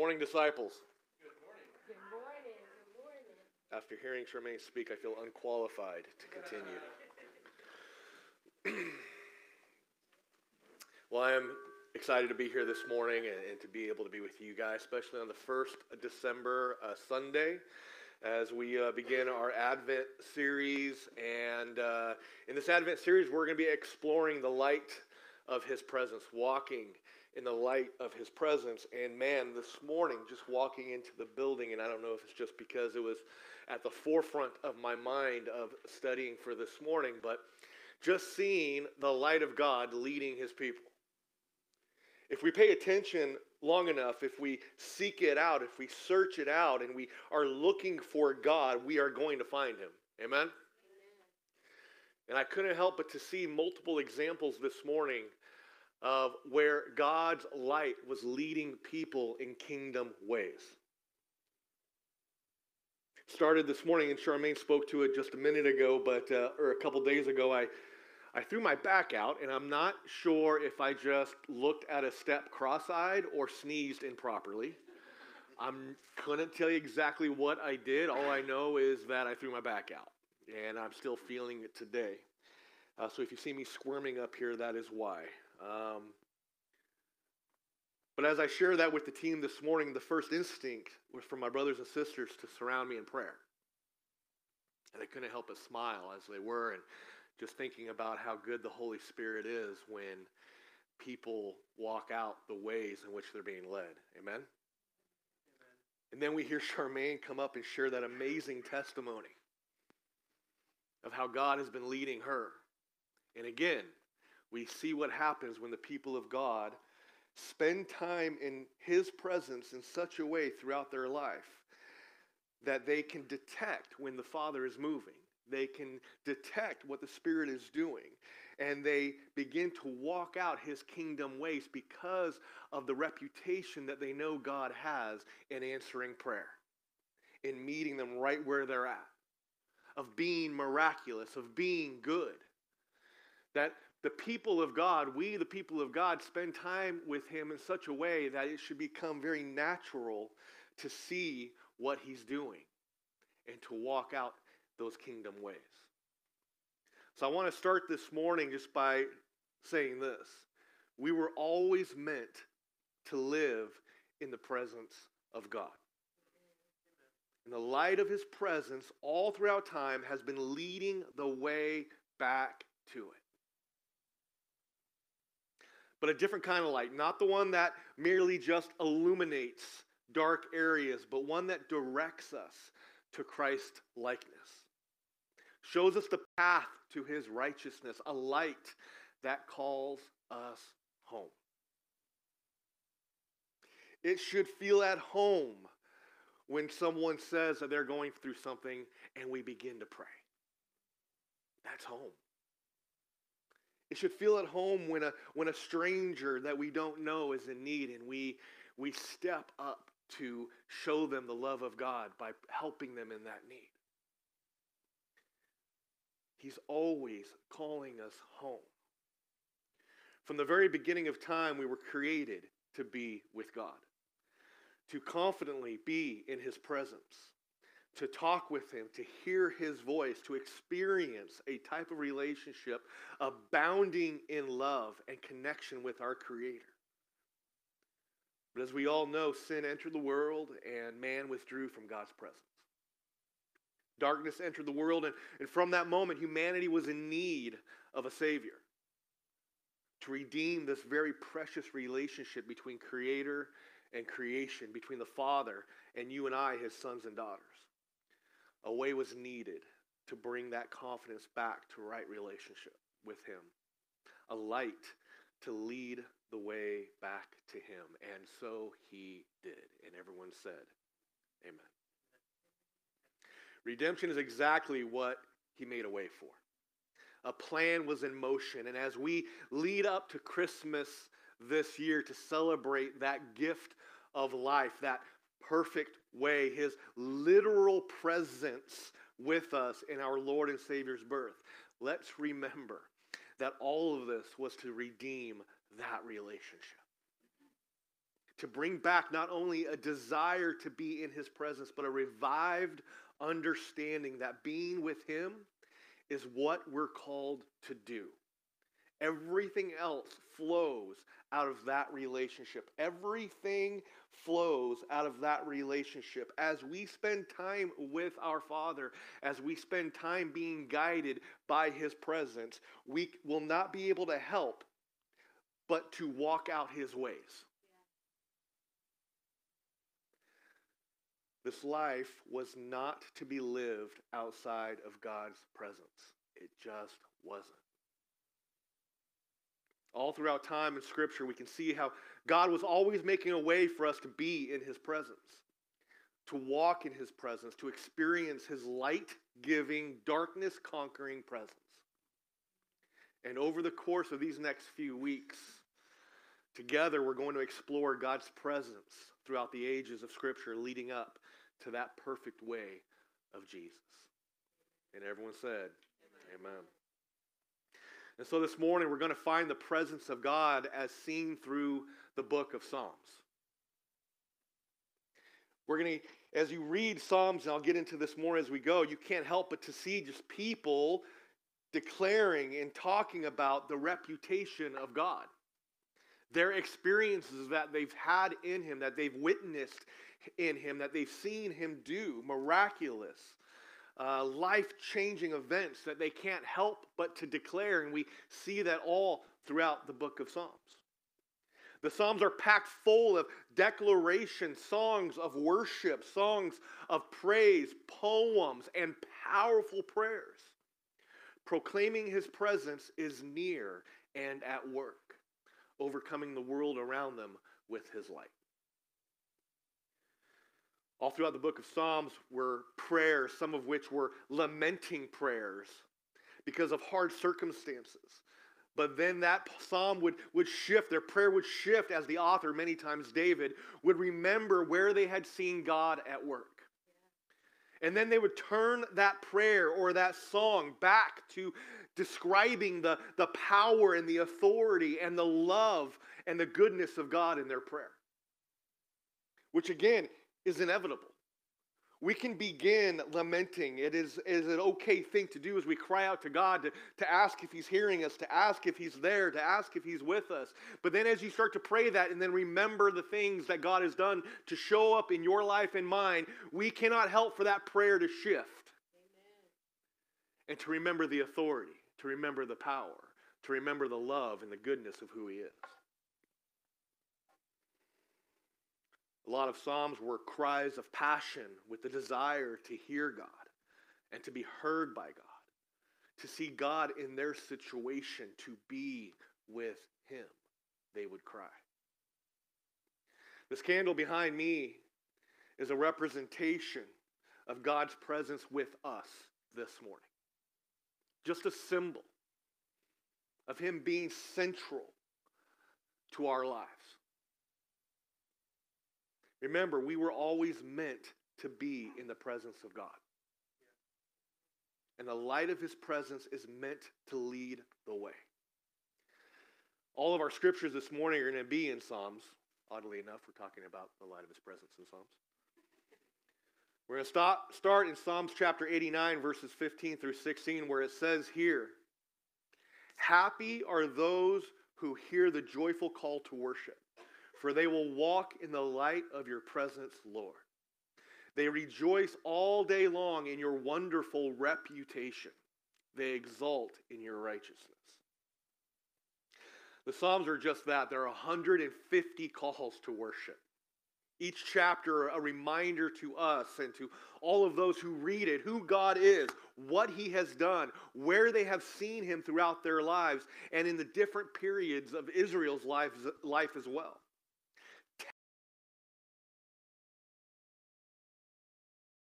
morning, disciples. Good morning. Good morning. Good morning. After hearing Charmaine speak, I feel unqualified to continue. well, I am excited to be here this morning and, and, to be able to be with you guys, especially on the first December uh, Sunday as we uh, begin our Advent series. And uh, in this Advent series, we're going to be exploring the light of His presence, walking in the light of his presence. And man, this morning, just walking into the building, and I don't know if it's just because it was at the forefront of my mind of studying for this morning, but just seeing the light of God leading his people. If we pay attention long enough, if we seek it out, if we search it out, and we are looking for God, we are going to find him. Amen? And I couldn't help but to see multiple examples this morning of where God's light was leading people in kingdom ways. Started this morning, and Charmaine spoke to it just a minute ago, but uh, or a couple days ago, I I threw my back out, and I'm not sure if I just looked at a step cross-eyed or sneezed improperly. I couldn't tell you exactly what I did. All I know is that I threw my back out, and I'm still feeling it today. Uh, so if you see me squirming up here, that is why. Um, but as I share that with the team this morning, the first instinct was for my brothers and sisters to surround me in prayer. And they couldn't help but smile as they were, and just thinking about how good the Holy Spirit is when people walk out the ways in which they're being led. Amen? Amen? And then we hear Charmaine come up and share that amazing testimony of how God has been leading her. And again, we see what happens when the people of God spend time in His presence in such a way throughout their life that they can detect when the Father is moving. They can detect what the Spirit is doing. And they begin to walk out His kingdom ways because of the reputation that they know God has in answering prayer, in meeting them right where they're at, of being miraculous, of being good. That the people of God, we, the people of God, spend time with Him in such a way that it should become very natural to see what He's doing and to walk out those kingdom ways. So I want to start this morning just by saying this. We were always meant to live in the presence of God. And the light of His presence all throughout time has been leading the way back to it but a different kind of light, not the one that merely just illuminates dark areas, but one that directs us to Christ likeness. Shows us the path to his righteousness, a light that calls us home. It should feel at home when someone says that they're going through something and we begin to pray. That's home. It should feel at home when a, when a stranger that we don't know is in need and we, we step up to show them the love of God by helping them in that need. He's always calling us home. From the very beginning of time, we were created to be with God, to confidently be in His presence to talk with Him, to hear His voice, to experience a type of relationship abounding in love and connection with our Creator. But as we all know, sin entered the world and man withdrew from God's presence. Darkness entered the world, and, and from that moment, humanity was in need of a Savior to redeem this very precious relationship between Creator and creation, between the Father and you and I, His sons and daughters. A way was needed to bring that confidence back to right relationship with Him. A light to lead the way back to Him. And so He did. And everyone said, Amen. Redemption is exactly what He made a way for. A plan was in motion. And as we lead up to Christmas this year to celebrate that gift of life, that perfect way, his literal presence with us in our Lord and Savior's birth. Let's remember that all of this was to redeem that relationship, to bring back not only a desire to be in his presence, but a revived understanding that being with him is what we're called to do. Everything else flows out of that relationship. Everything flows out of that relationship. As we spend time with our Father, as we spend time being guided by His presence, we will not be able to help but to walk out His ways. This life was not to be lived outside of God's presence. It just wasn't. All throughout time in Scripture, we can see how God was always making a way for us to be in His presence, to walk in His presence, to experience His light giving, darkness conquering presence. And over the course of these next few weeks, together we're going to explore God's presence throughout the ages of Scripture leading up to that perfect way of Jesus. And everyone said, Amen. Amen. And so this morning we're going to find the presence of God as seen through the book of Psalms. We're going to, as you read Psalms, and I'll get into this more as we go, you can't help but to see just people declaring and talking about the reputation of God. Their experiences that they've had in Him, that they've witnessed in him that they've seen him do, miraculous, uh, life changing events that they can't help but to declare. And we see that all throughout the book of Psalms. The Psalms are packed full of declaration, songs of worship, songs of praise, poems, and powerful prayers. Proclaiming his presence is near and at work, overcoming the world around them with his light. All throughout the book of Psalms were prayers, some of which were lamenting prayers because of hard circumstances. But then that psalm would, would shift, their prayer would shift as the author, many times David, would remember where they had seen God at work. And then they would turn that prayer or that song back to describing the, the power and the authority and the love and the goodness of God in their prayer. Which again is inevitable. We can begin lamenting. It is, is an okay thing to do as we cry out to God to, to ask if He's hearing us, to ask if He's there, to ask if He's with us. But then as you start to pray that and then remember the things that God has done to show up in your life and mine, we cannot help for that prayer to shift Amen. and to remember the authority, to remember the power, to remember the love and the goodness of who He is. A lot of Psalms were cries of passion with the desire to hear God and to be heard by God, to see God in their situation, to be with Him. They would cry. This candle behind me is a representation of God's presence with us this morning. Just a symbol of Him being central to our lives. Remember, we were always meant to be in the presence of God. And the light of his presence is meant to lead the way. All of our scriptures this morning are going to be in Psalms. Oddly enough, we're talking about the light of his presence in Psalms. We're going to stop, start in Psalms chapter 89, verses 15 through 16, where it says here Happy are those who hear the joyful call to worship for they will walk in the light of your presence, Lord. They rejoice all day long in your wonderful reputation. They exult in your righteousness. The Psalms are just that. There are 150 calls to worship. Each chapter, a reminder to us and to all of those who read it who God is, what He has done, where they have seen Him throughout their lives, and in the different periods of Israel's life, life as well.